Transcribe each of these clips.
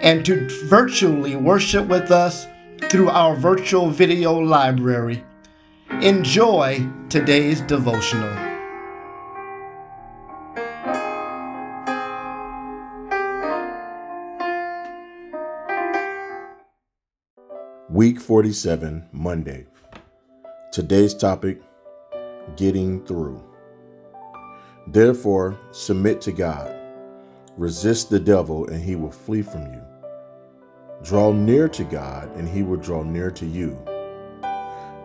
and to virtually worship with us through our virtual video library. Enjoy today's devotional. Week 47, Monday. Today's topic Getting Through. Therefore, submit to God. Resist the devil, and he will flee from you. Draw near to God, and he will draw near to you.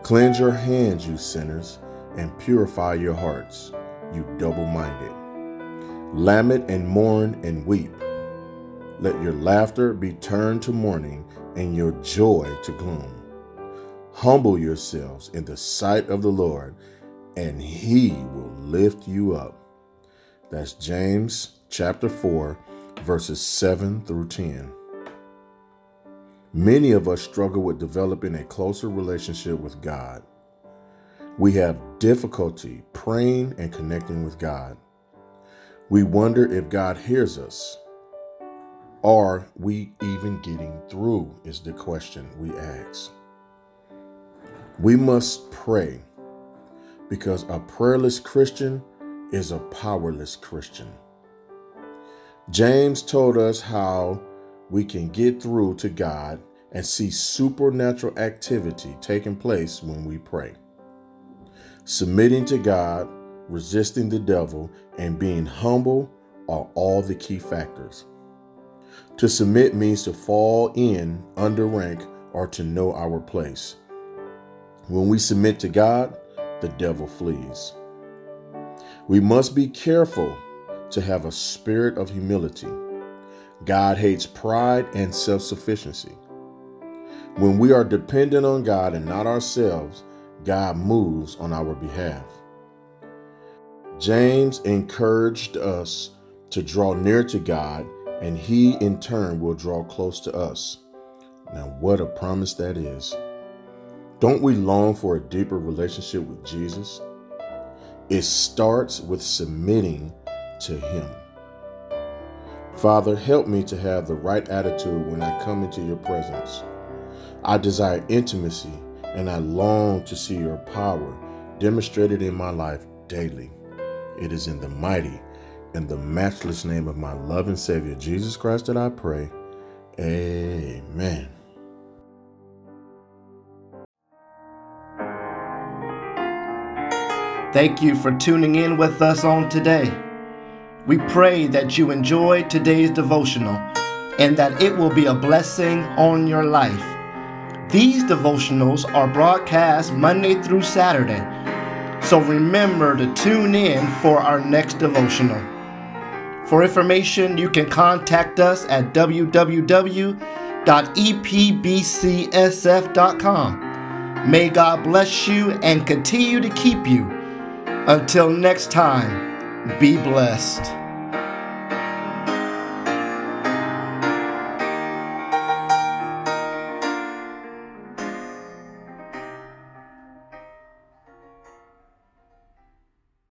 Cleanse your hands, you sinners, and purify your hearts, you double minded. Lament and mourn and weep. Let your laughter be turned to mourning, and your joy to gloom. Humble yourselves in the sight of the Lord, and he will lift you up. That's James chapter 4, verses 7 through 10. Many of us struggle with developing a closer relationship with God. We have difficulty praying and connecting with God. We wonder if God hears us. Are we even getting through? Is the question we ask. We must pray because a prayerless Christian is a powerless Christian. James told us how we can get through to God and see supernatural activity taking place when we pray. Submitting to God, resisting the devil, and being humble are all the key factors. To submit means to fall in under rank or to know our place. When we submit to God, the devil flees. We must be careful to have a spirit of humility. God hates pride and self sufficiency. When we are dependent on God and not ourselves, God moves on our behalf. James encouraged us to draw near to God, and He in turn will draw close to us. Now, what a promise that is! Don't we long for a deeper relationship with Jesus? It starts with submitting to Him. Father, help me to have the right attitude when I come into your presence. I desire intimacy and I long to see your power demonstrated in my life daily. It is in the mighty and the matchless name of my loving Savior, Jesus Christ, that I pray. Amen. Thank you for tuning in with us on today. We pray that you enjoy today's devotional and that it will be a blessing on your life. These devotionals are broadcast Monday through Saturday, so remember to tune in for our next devotional. For information, you can contact us at www.epbcsf.com. May God bless you and continue to keep you. Until next time, be blessed.